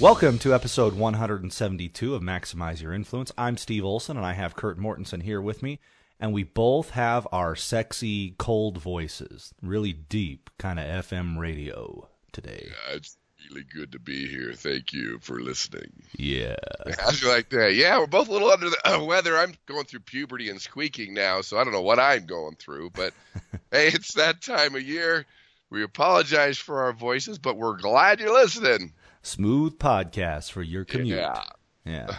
Welcome to episode 172 of Maximize Your Influence. I'm Steve Olson, and I have Kurt Mortensen here with me. And we both have our sexy, cold voices, really deep, kind of FM radio today. Yeah, it's really good to be here. Thank you for listening. Yeah. How's you like that? Yeah, we're both a little under the uh, weather. I'm going through puberty and squeaking now, so I don't know what I'm going through. But hey, it's that time of year. We apologize for our voices, but we're glad you're listening. Smooth podcast for your commute. Yeah. Yeah.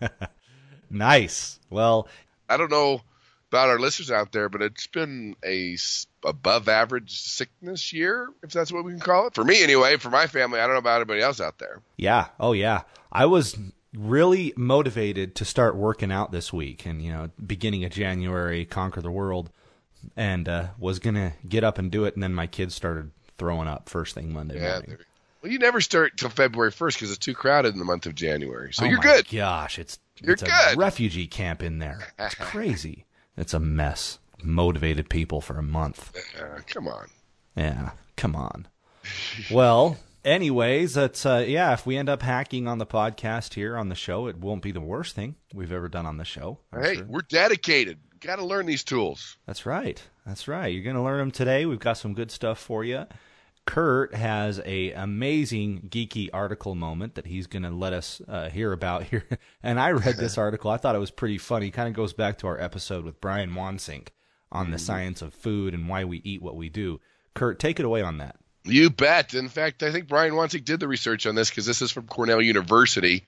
nice. Well, I don't know about our listeners out there, but it's been a above average sickness year, if that's what we can call it. For me, anyway. For my family, I don't know about anybody else out there. yeah. Oh, yeah. I was really motivated to start working out this week and, you know, beginning of January, conquer the world, and uh, was going to get up and do it. And then my kids started throwing up first thing Monday Yeah. morning. Well, you never start till February 1st because it's too crowded in the month of January. So oh you're my good. Gosh, it's You're it's a good. refugee camp in there. It's crazy. it's a mess. Motivated people for a month. Uh, come on. Yeah, come on. well, anyways, that's uh, yeah. If we end up hacking on the podcast here on the show, it won't be the worst thing we've ever done on the show. I'm Hey, sure. we're dedicated. Got to learn these tools. That's right. That's right. You're going to learn them today. We've got some good stuff for you. Kurt has a amazing geeky article moment that he's going to let us uh, hear about here. And I read this article. I thought it was pretty funny. Kind of goes back to our episode with Brian Wansink on the science of food and why we eat what we do. Kurt, take it away on that. You bet. In fact, I think Brian Wansink did the research on this because this is from Cornell University.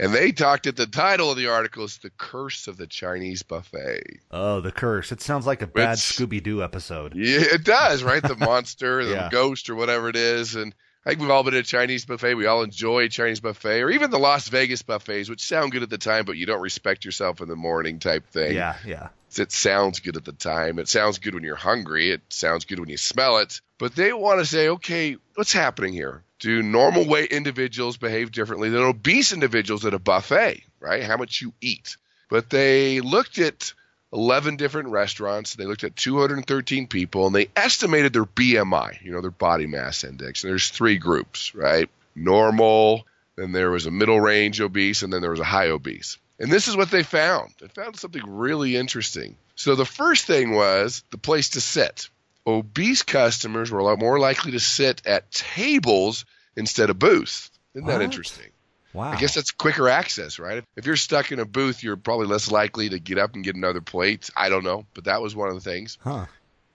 And they talked at the title of the article is The Curse of the Chinese Buffet. Oh, the curse. It sounds like a bad Scooby Doo episode. Yeah, it does, right? The monster, the Yeah. ghost, or whatever it is. And I think we've all been at a Chinese buffet. We all enjoy Chinese buffet, or even the Las Vegas buffets, which sound good at the time, but you don't respect yourself in the morning type thing. Yeah, yeah. It sounds good at the time. It sounds good when you're hungry. It sounds good when you smell it. But they want to say, okay, what's happening here? Do normal weight individuals behave differently than obese individuals at a buffet, right? How much you eat. But they looked at 11 different restaurants. They looked at 213 people and they estimated their BMI, you know, their body mass index. And there's three groups, right? Normal, then there was a middle range obese, and then there was a high obese. And this is what they found. They found something really interesting. So the first thing was the place to sit. Obese customers were a lot more likely to sit at tables instead of booths. Isn't that interesting? Wow. I guess that's quicker access, right? If you're stuck in a booth, you're probably less likely to get up and get another plate. I don't know, but that was one of the things. Huh.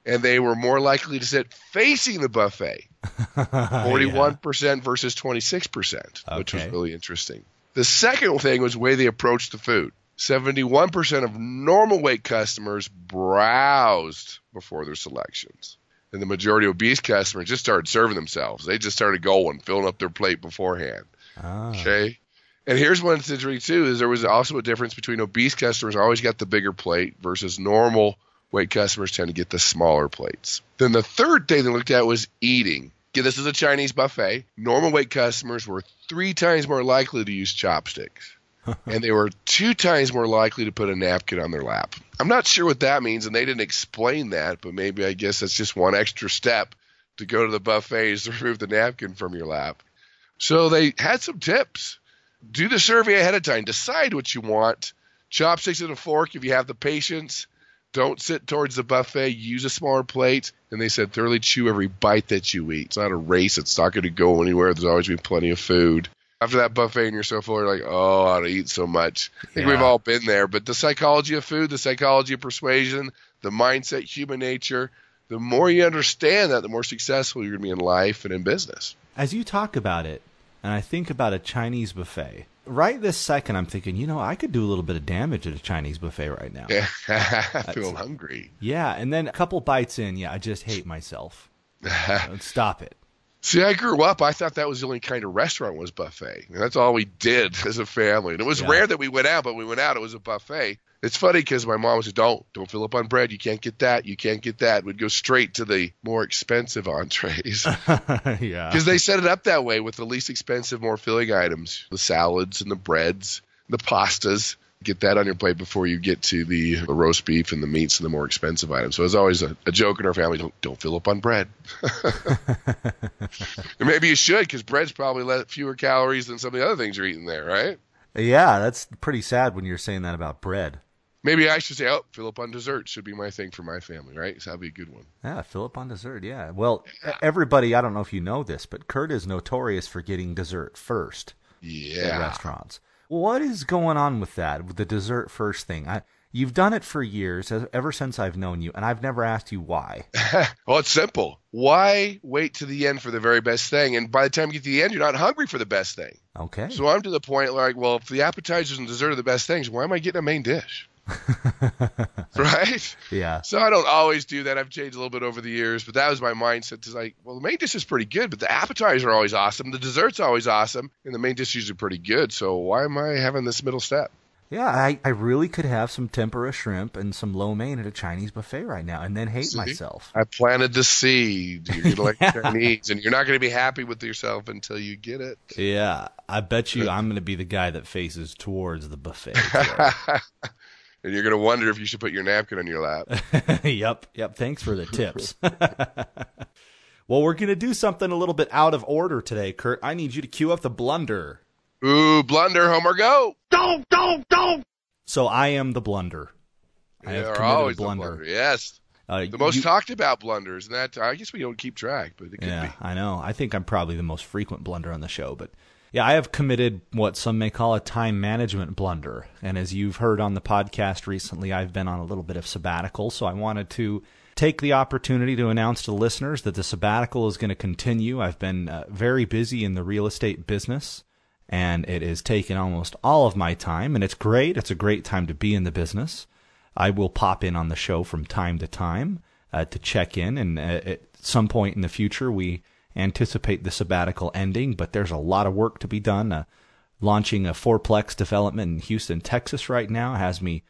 And they were more likely to sit facing the buffet. 41% versus 26%, which was really interesting. The second thing was the way they approached the food. 71% of normal weight customers browsed before their selections. And the majority of obese customers just started serving themselves. They just started going, filling up their plate beforehand. Ah. Okay. And here's one interesting too: is there was also a difference between obese customers always got the bigger plate versus normal weight customers tend to get the smaller plates. Then the third thing they looked at was eating. This is a Chinese buffet. Normal weight customers were three times more likely to use chopsticks, and they were two times more likely to put a napkin on their lap. I'm not sure what that means, and they didn't explain that, but maybe I guess that's just one extra step to go to the buffet is to remove the napkin from your lap. So they had some tips. Do the survey ahead of time. Decide what you want. Chopsticks and a fork if you have the patience. Don't sit towards the buffet. Use a smaller plate. And they said thoroughly chew every bite that you eat. It's not a race. It's not going to go anywhere. There's always been plenty of food. After that buffet and you're so full, you're like, oh, I don't eat so much. I think we've all been there. But the psychology of food, the psychology of persuasion, the mindset, human nature, the more you understand that, the more successful you're going to be in life and in business. As you talk about it, and I think about a Chinese buffet, right this second, I'm thinking, you know, I could do a little bit of damage at a Chinese buffet right now. I feel hungry. Yeah, and then a couple bites in, yeah, I just hate myself. Stop it. See, I grew up. I thought that was the only kind of restaurant was buffet. And that's all we did as a family. And it was Yeah. rare that we went out, but we went out. It was a buffet. It's funny because my mom said, "Don't, don't fill up on bread. You can't get that. You can't get that." We'd go straight to the more expensive entrees yeah. because they set it up that way with the least expensive, more filling items, the salads and the breads, the pastas. Get that on your plate before you get to the, the roast beef and the meats and the more expensive items. So it's always a, a joke in our family: don't don't fill up on bread. maybe you should because bread's probably less, fewer calories than some of the other things you're eating there, right? Yeah, that's pretty sad when you're saying that about bread. Maybe I should say, oh, Philip on dessert should be my thing for my family, right? So that'd be a good one. Yeah, Philip on dessert. Yeah. Well, e- everybody, I don't know if you know this, but Kurt is notorious for getting dessert first at Yeah. restaurants. What is going on with that, with the dessert first thing? I, you've done it for years, ever since I've known you, and I've never asked you why. well, it's simple. Why wait to the end for the very best thing? And by the time you get to the end, you're not hungry for the best thing. Okay. So I'm to the point like, well, if the appetizers and dessert are the best things, why am I getting a main dish? right? yeah. So I don't always do that. I've changed a little bit over the years, but that was my mindset. To like, well, the main dish is pretty good, but the appetizers are always awesome. The dessert's always awesome, and the main dish is usually pretty good. So why am I having this middle step? Yeah, I, I really could have some tempura shrimp and some lo mein at a Chinese buffet right now and then hate See? myself. I planted the seed. You're gonna like Chinese, and you're not gonna be happy with yourself until you get it. Yeah, I bet you I'm going to be the guy that faces towards the buffet. and you're gonna wonder if you should put your napkin on your lap. yep, yep. Thanks for the tips. well, we're going to do something a little bit out of order today, Kurt. I need you to cue up the blunder. Ooh, blunder, Homer, go! Don't, don't, don't! So I am the blunder. I have committed always a blunder. blunder. Yes, Uh, the most you- talked about blunders, and that I guess we don't keep track, but it could Yeah, be. I know. I think I'm probably the most frequent blunder on the show, but yeah, I have committed what some may call a time management blunder. And as you've heard on the podcast recently, I've been on a little bit of sabbatical, so I wanted to take the opportunity to announce to listeners that the sabbatical is going to continue. I've been uh, very busy in the real estate business, and it has taken almost all of my time, and it's great. It's a great time to be in the business. I will pop in on the show from time to time uh, to check in, and uh, at some point in the future, we anticipate the sabbatical ending. But there's a lot of work to be done. Uh, launching a fourplex development in Houston, Texas, right now has me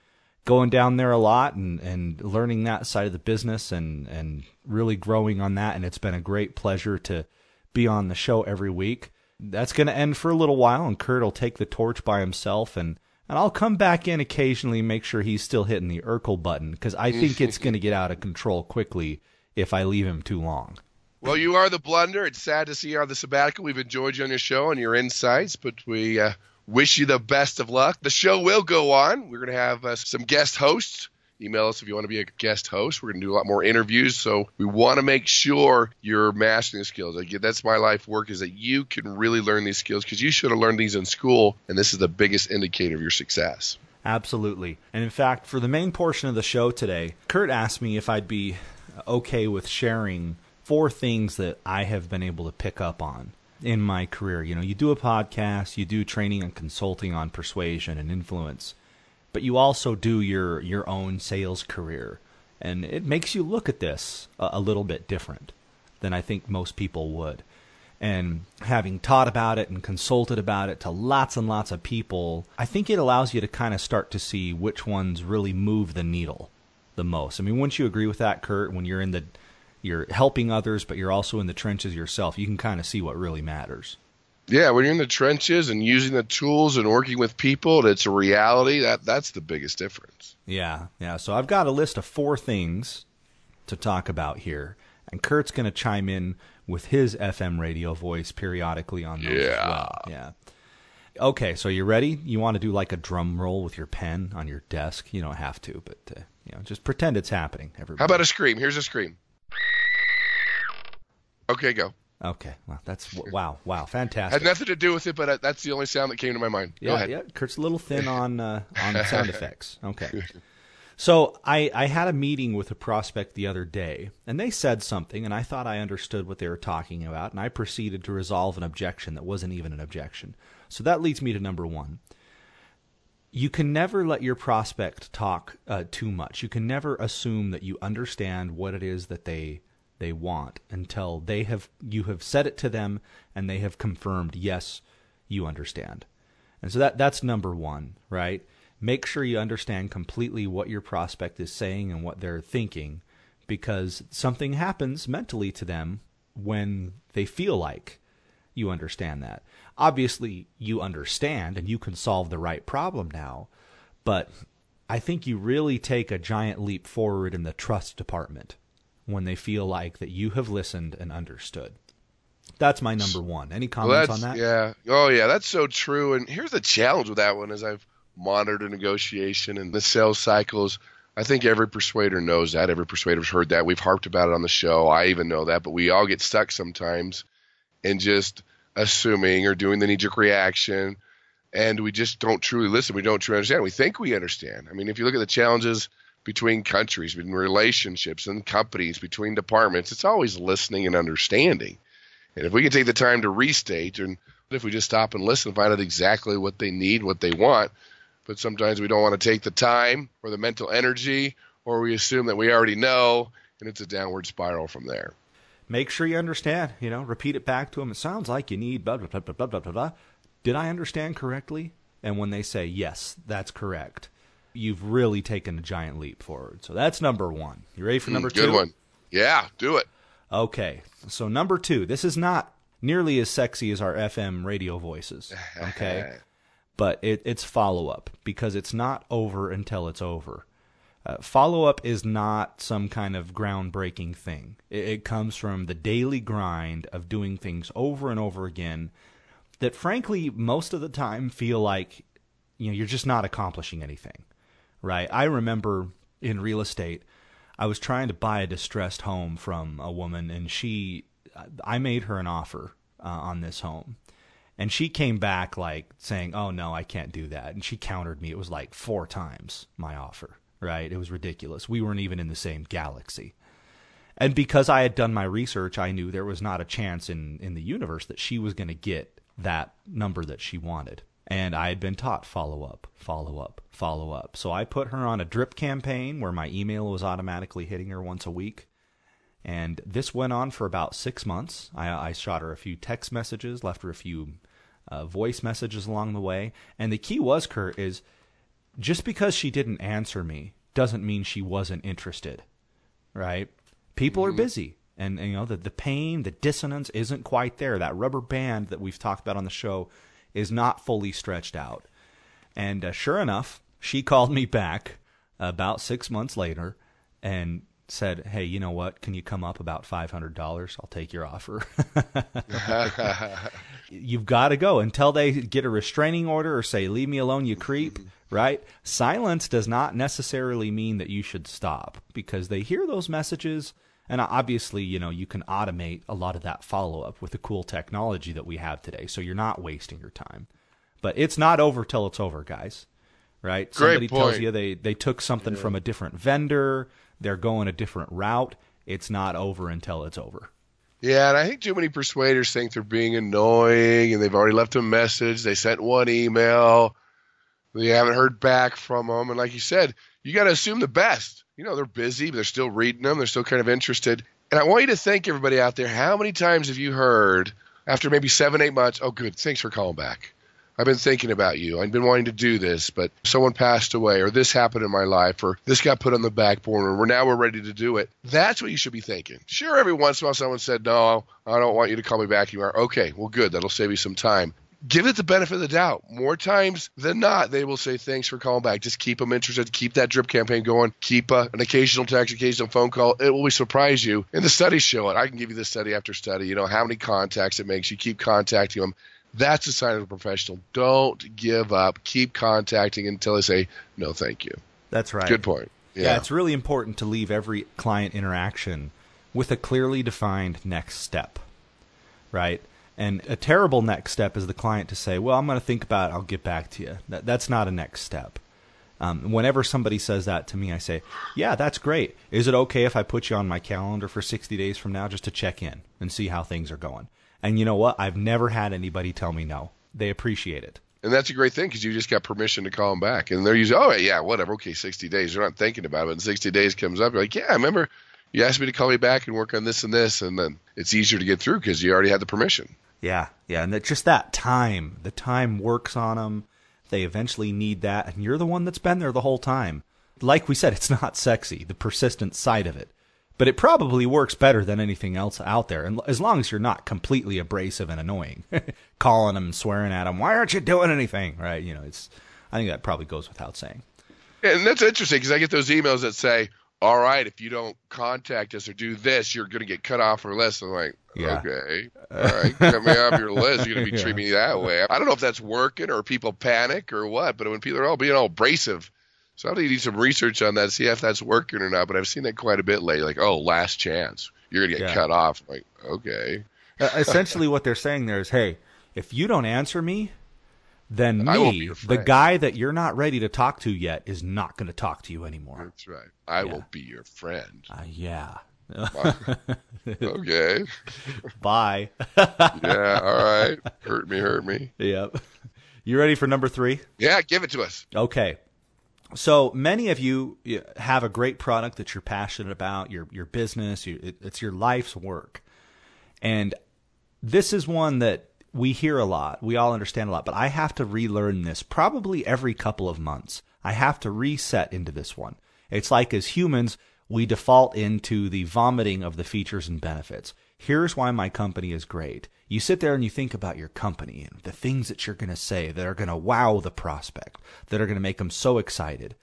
going down there a lot and, and learning that side of the business and and really growing on that. And it's been a great pleasure to be on the show every week. That's going to end for a little while, and Kurt will take the torch by himself and and I'll come back in occasionally and make sure he's still hitting the Urkel button because I think it's going to get out of control quickly if I leave him too long. Well, you are the blunder. It's sad to see you on the sabbatical. We've enjoyed you on your show and your insights, but we uh, wish you the best of luck. The show will go on. We're going to have uh, some guest hosts. Email us if you want to be a guest host. We're going to do a lot more interviews, so we want to make sure you're mastering the skills. Again, that's my life work is that you can really learn these skills because you should have learned these in school, and this is the biggest indicator of your success. Absolutely. And in fact, for the main portion of the show today, Kurt asked me if I'd be okay with sharing four things that I have been able to pick up on in my career. You know, you do a podcast, you do training and consulting on persuasion and influence, but you also do your your own sales career. And it makes you look at this a, a little bit different than I think most people would. And having taught about it and consulted about it to lots and lots of people, I think it allows you to kind of start to see which ones really move the needle the most. I mean, wouldn't you agree with that, Kurt? When you're in the, you're helping others, but you're also in the trenches yourself, you can kind of see what really matters. Yeah, when you're in the trenches and using the tools and working with people, it's a reality. That that's the biggest difference. Yeah, yeah. So I've got a list of four things to talk about here, and Kurt's going to chime in with his FM radio voice periodically on those as Yeah. well. Yeah. Okay, so you ready? You want to do like a drum roll with your pen on your desk? You don't have to, but uh, you know, just pretend it's happening. Everybody. How about a scream? Here's a scream. Okay, go. Okay, well, that's wow, wow, fantastic. Had nothing to do with it, but uh, that's the only sound that came to my mind. yeah, go ahead. yeah. Kurt's a little thin on uh, on sound effects. Okay. So I, I had a meeting with a prospect the other day, and they said something, and I thought I understood what they were talking about, and I proceeded to resolve an objection that wasn't even an objection. So that leads me to number one. You can never let your prospect talk uh, too much. You can never assume that you understand what it is that they they want until they have you have said it to them and they have confirmed yes you understand. And so that that's number 1, right? make sure you understand completely what your prospect is saying and what they're thinking because something happens mentally to them when they feel like you understand that. Obviously, you understand and you can solve the right problem now, but I think you really take a giant leap forward in the trust department when they feel like that you have listened and understood. That's my number one. Any comments well, on that? Yeah. Oh, yeah. That's so true. And here's the challenge with that one: as I've monitored a negotiation and the sales cycles. I think every persuader knows that. Every persuader's heard that. We've harped about it on the show. I even know that. But we all get stuck sometimes in just assuming or doing the knee jerk reaction. And we just don't truly listen. We don't truly understand. We think we understand. I mean, if you look at the challenges between countries, between relationships and companies, between departments, it's always listening and understanding. And if we can take the time to restate, and if we just stop and listen, find out exactly what they need, what they want, but sometimes we don't want to take the time or the mental energy, or we assume that we already know, and it's a downward spiral from there. Make sure you understand. You know, repeat it back to them. It sounds like you need blah blah blah blah blah blah blah. Did I understand correctly? And when they say yes, that's correct, you've really taken a giant leap forward. So that's number one. You ready for number mm, two? Good one. Yeah, do it. Okay. So number two. This is not nearly as sexy as our FM radio voices. Okay but it, it's follow up because it's not over until it's over. Uh, follow up is not some kind of groundbreaking thing. It, it comes from the daily grind of doing things over and over again that, frankly, most of the time feel like you know you're just not accomplishing anything. Right? I remember in real estate, I was trying to buy a distressed home from a woman, and she, I made her an offer uh, on this home and she came back like saying, "Oh no, I can't do that." And she countered me. It was like four times my offer, right? It was ridiculous. We weren't even in the same galaxy. And because I had done my research, I knew there was not a chance in in the universe that she was going to get that number that she wanted. And I had been taught follow up, follow up, follow up. So I put her on a drip campaign where my email was automatically hitting her once a week. And this went on for about six months. I, I shot her a few text messages, left her a few uh, voice messages along the way. And the key was, Kurt, is just because she didn't answer me doesn't mean she wasn't interested, right? People mm-hmm. are busy. And, and, you know the, the pain the dissonance isn't quite there that rubber band that we've talked about on the show is not fully stretched out and uh, sure enough she called me back about six months later and said, "Hey, you know what? Can you come up about five hundred dollars? I'll take your offer." You've got to go until they get a restraining order or say, "Leave me alone, you creep." Right? Silence does not necessarily mean that you should stop because they hear those messages, and obviously, you know, you can automate a lot of that follow up with the cool technology that we have today, so you're not wasting your time. But it's not over till it's over, guys. Right? Great Somebody point. tells you they they took something yeah. from a different vendor they're going a different route. It's not over until it's over. Yeah, and I think too many persuaders think they're being annoying and they've already left a message. They sent one email. They haven't heard back from them. And like you said, you got to assume the best. You know, they're busy, but they're still reading them. They're still kind of interested. And I want you to think, everybody out there, how many times have you heard after maybe seven, eight months, oh, good, thanks for calling back? I've been thinking about you. I've been wanting to do this, but someone passed away, or this happened in my life, or this got put on the back burner, or now we're ready to do it. That's what you should be thinking. Sure, every once in a while someone said, No, I don't want you to call me back anymore. Okay, well, good. That'll save you some time. Give it the benefit of the doubt. More times than not, they will say, Thanks for calling back. Just keep them interested. Keep that drip campaign going. Keep uh, an occasional text, occasional phone call. It will surprise you. And the studies show it. I can give you the study after study. You know, how many contacts it makes. You keep contacting them that's a sign of a professional. Don't give up. Keep contacting until they say, no, thank you. That's right. Good point. Yeah. yeah, it's really important to leave every client interaction with a clearly defined next step, right? And a terrible next step is the client to say, "Well, I'm going to think about it. I'll get back to you." That, that's not a next step. Um, whenever somebody says that to me, I say, "Yeah, that's great. Is it okay if I put you on my calendar for 60 days from now just to check in and see how things are going?" And you know what? I've never had anybody tell me no. They appreciate it. And that's a great thing because you just got permission to call them back. And they're usually, oh, yeah, whatever. Okay, 60 days. They're not thinking about it. And 60 days comes up. You're like, yeah, I remember you asked me to call me back and work on this and this. And then it's easier to get through because you already had the permission. Yeah, yeah. And that just that time, the time works on them. They eventually need that, and you're the one that's been there the whole time. Like we said, it's not sexy, the persistent side of it. But it probably works better than anything else out there, and as long as you're not completely abrasive and annoying, calling them swearing at them, why aren't you doing anything? Right? You know, it's. I think that probably goes without saying. And that's interesting because I get those emails that say, all right, if you don't contact us or do this, you're going to get cut off or less." I'm like, yeah. okay, all right, cut me off your list. You're going to be yeah. treating me that way. I don't know if that's working or people panic or what, but when people are all being all abrasive, so I need some research on that, see if that's working or not. But I've seen that quite a bit lately. Like, oh, last chance, you're going to get yeah. cut off. I'm like, okay. uh, essentially, what they're saying there is, hey, if you don't answer me, then me, the guy that you're not ready to talk to yet, is not going to talk to you anymore. That's right. I yeah. will be your friend. Uh, yeah. okay. Bye. yeah. All right. Hurt me. Hurt me. Yep. You ready for number three? Yeah. Give it to us. Okay. So many of you have a great product that you're passionate about, your your business, it's your life's work, and this is one that we hear a lot. We all understand a lot, but I have to relearn this probably every couple of months. I have to reset into this one. It's like as humans, we default into the vomiting of the features and benefits. Here's why my company is great. You sit there and you think about your company and the things that you're going to say that are going to wow the prospect, that are going to make them so excited.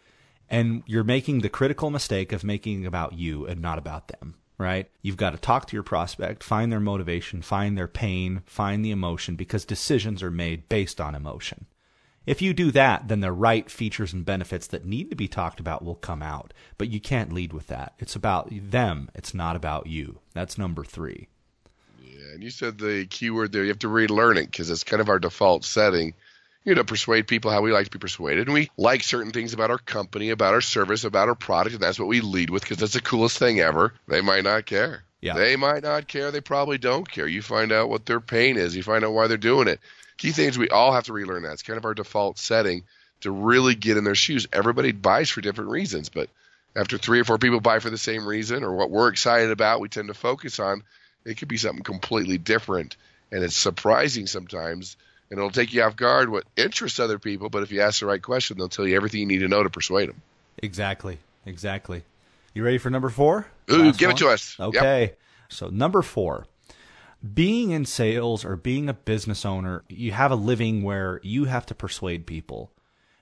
And you're making the critical mistake of making about you and not about them right? You've got to talk to your prospect, find their motivation, find their pain, find the emotion, because decisions are made based on emotion. If you do that, then the right features and benefits that need to be talked about will come out. But you can't lead with that. It's about them, it's not about you. That's number three. Yeah, and you said the key word there. You have to relearn it because it's kind of our default setting you know, persuade people how we like to be persuaded. And we like certain things about our company, about our service, about our product, and that's what we lead with because that's the coolest thing ever. They might not care. Yeah. They might not care. They probably don't care. You find out what their pain is. You find out why they're doing it. Key things we all have to relearn that. It's kind of our default setting to really get in their shoes. Everybody buys for different reasons, but after three or four people buy for the same reason or what we're excited about, we tend to focus on, it could be something completely different. And it's surprising sometimes – and it'll take you off guard what interests other people. But if you ask the right question, they'll tell you everything you need to know to persuade them. Exactly. Exactly. You ready for number four? Ooh, Last give one? it to us. Okay. Yep. So number four, being in sales or being a business owner, you have a living where you have to persuade people.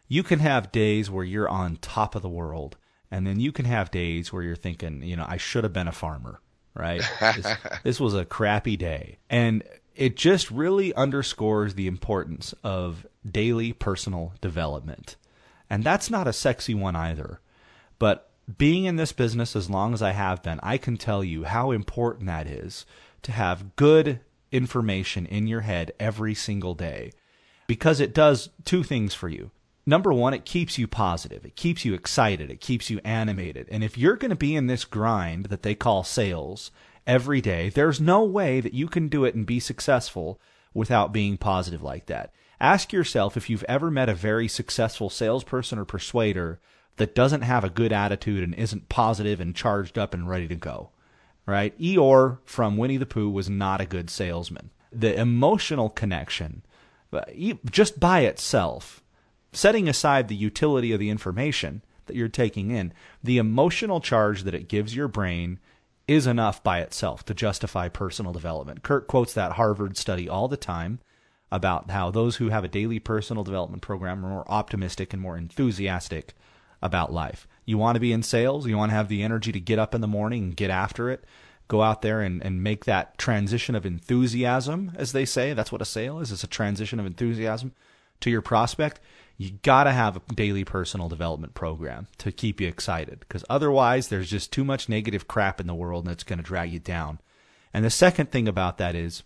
You can have days where you're on top of the world, and then you can have days where you're thinking, you know, I should have been a farmer, right? this, this was a crappy day. And it just really underscores the importance of daily personal development. And that's not a sexy one either. But being in this business as long as I have been, I can tell you how important that is to have good information in your head every single day because it does two things for you. Number one, it keeps you positive. It keeps you excited. It keeps you animated. And if you're going to be in this grind that they call sales every day. There's no way that you can do it and be successful without being positive like that. Ask yourself if you've ever met a very successful salesperson or persuader that doesn't have a good attitude and isn't positive and charged up and ready to go. Right? Eeyore from Winnie the Pooh was not a good salesman. The emotional connection, uh, just by itself, setting aside the utility of the information that you're taking in, the emotional charge that it gives your brain is enough by itself to justify personal development. Kurt quotes that Harvard study all the time about how those who have a daily personal development program are more optimistic and more enthusiastic about life. You want to be in sales, you want to have the energy to get up in the morning and get after it, go out there and, and make that transition of enthusiasm, as they say. That's what a sale is. It's a transition of enthusiasm to your prospect you got to have a daily personal development program to keep you excited because otherwise there's just too much negative crap in the world and it's going to drag you down. And the second thing about that is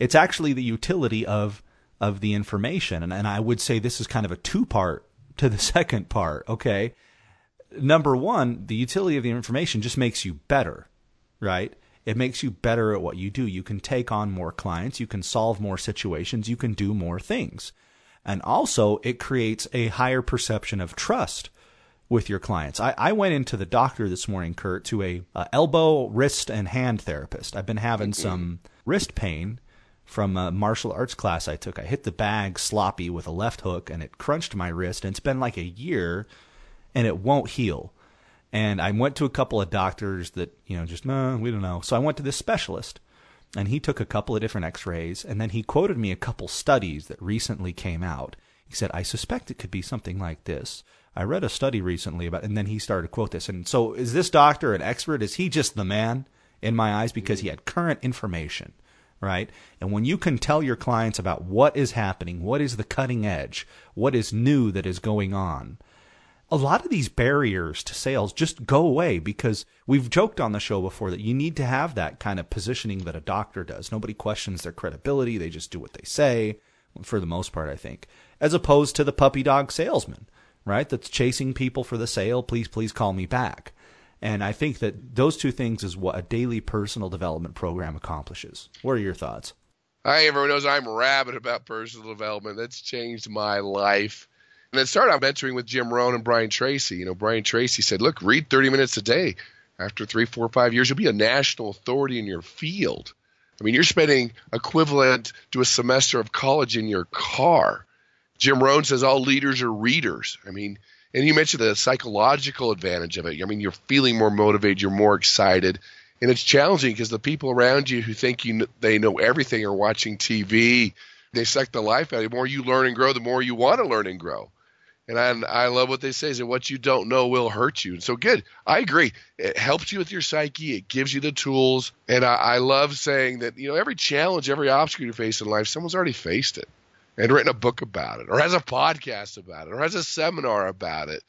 it's actually the utility of of the information and, and I would say this is kind of a two part to the second part, okay? Number 1, the utility of the information just makes you better, right? It makes you better at what you do. You can take on more clients, you can solve more situations, you can do more things. And also, it creates a higher perception of trust with your clients. I, I went into the doctor this morning, Kurt, to a, a elbow, wrist, and hand therapist. I've been having some wrist pain from a martial arts class I took. I hit the bag sloppy with a left hook and it crunched my wrist. And it's been like a year and it won't heal. And I went to a couple of doctors that, you know, just, no, we don't know. So I went to this specialist and he took a couple of different x rays and then he quoted me a couple studies that recently came out. He said, I suspect it could be something like this. I read a study recently about, and then he started to quote this. And so is this doctor an expert? Is he just the man in my eyes because he had current information? right? And when you can tell your clients about what is happening, what is the cutting edge, what is new that is going on, a lot of these barriers to sales just go away because we've joked on the show before that you need to have that kind of positioning that a doctor does. Nobody questions their credibility, they just do what they say, for the most part, I think, as opposed to the puppy dog salesman, right? That's chasing people for the sale. Please, please call me back. And I think that those two things is what a daily personal development program accomplishes. What are your thoughts? Hi, everyone knows I'm rabid about personal development. That's changed my life. And it started out mentoring with Jim Rohn and Brian Tracy. You know, Brian Tracy said, look, read 30 minutes a day. After three, four, five years, you'll be a national authority in your field. I mean, you're spending equivalent to a semester of college in your car. Jim Rohn says all leaders are readers. I mean, and you mentioned the psychological advantage of it. I mean, you're feeling more motivated, you're more excited, and it's challenging because the people around you who think you they know everything are watching TV. They suck the life out of you. The more you learn and grow, the more you want to learn and grow. And I, I love what they say is that what you don't know will hurt you. And so good. I agree. It helps you with your psyche. It gives you the tools. And I, I love saying that, you know, every challenge, every obstacle you face in life, someone's already faced it and written a book about it, or has a podcast about it, or has a seminar about it,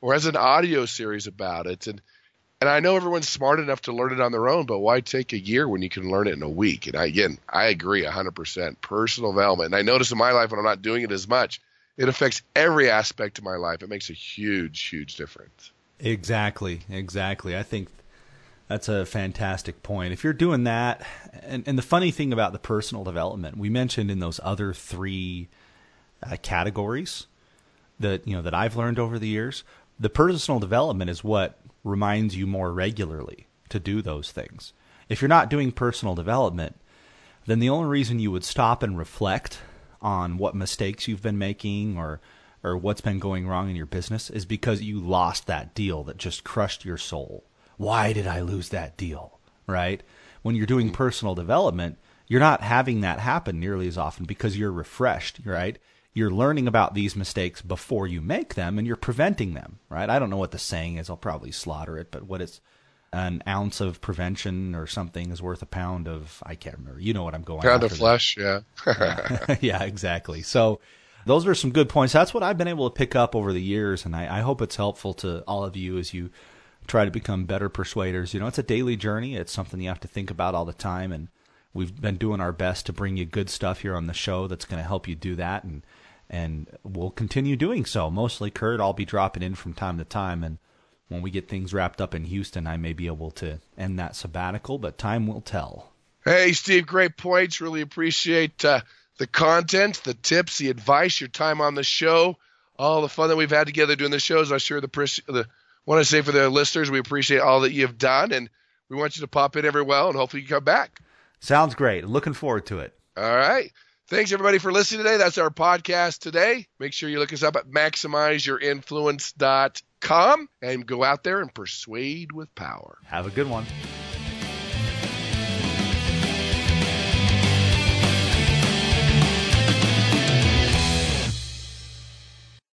or has an audio series about it. And and I know everyone's smart enough to learn it on their own, but why take a year when you can learn it in a week? And I, again, I agree 100%. Personal development. And I notice in my life when I'm not doing it as much, it affects every aspect of my life. It makes a huge, huge difference. Exactly. Exactly. I think that's a fantastic point. If you're doing that, and, and the funny thing about the personal development, we mentioned in those other three uh, categories that you know that I've learned over the years, the personal development is what reminds you more regularly to do those things. If you're not doing personal development, then the only reason you would stop and reflect on what mistakes you've been making or or what's been going wrong in your business is because you lost that deal that just crushed your soul why did I lose that deal? Right? When you're doing mm. personal development, you're not having that happen nearly as often because you're refreshed, right? You're learning about these mistakes before you make them and you're preventing them, right? I don't know what the saying is. I'll probably slaughter it, but what it's an ounce of prevention or something is worth a pound of I can't remember. You know what I'm going. Pound of flesh, yeah. yeah, exactly. So those are some good points. That's what I've been able to pick up over the years, and I, I hope it's helpful to all of you as you try to become better persuaders. You know, it's a daily journey. It's something you have to think about all the time. And we've been doing our best to bring you good stuff here on the show that's going to help you do that. And, and we'll continue doing so. Mostly Kurt, I'll be dropping in from time to time. And when we get things wrapped up in Houston, I may be able to end that sabbatical, but time will tell. Hey, Steve, great points. Really appreciate uh, the content, the tips, the advice, your time on the show, all the fun that we've had together doing the shows. I'm sure the, the want to say for the listeners, we appreciate all that you've done, and we want you to pop in every well, and hopefully you come back. Sounds great. Looking forward to it. All right. Thanks everybody for listening today. That's our podcast today. Make sure you look us up at maximizeyourinfluence.com and go out there and persuade with power. Have a good one.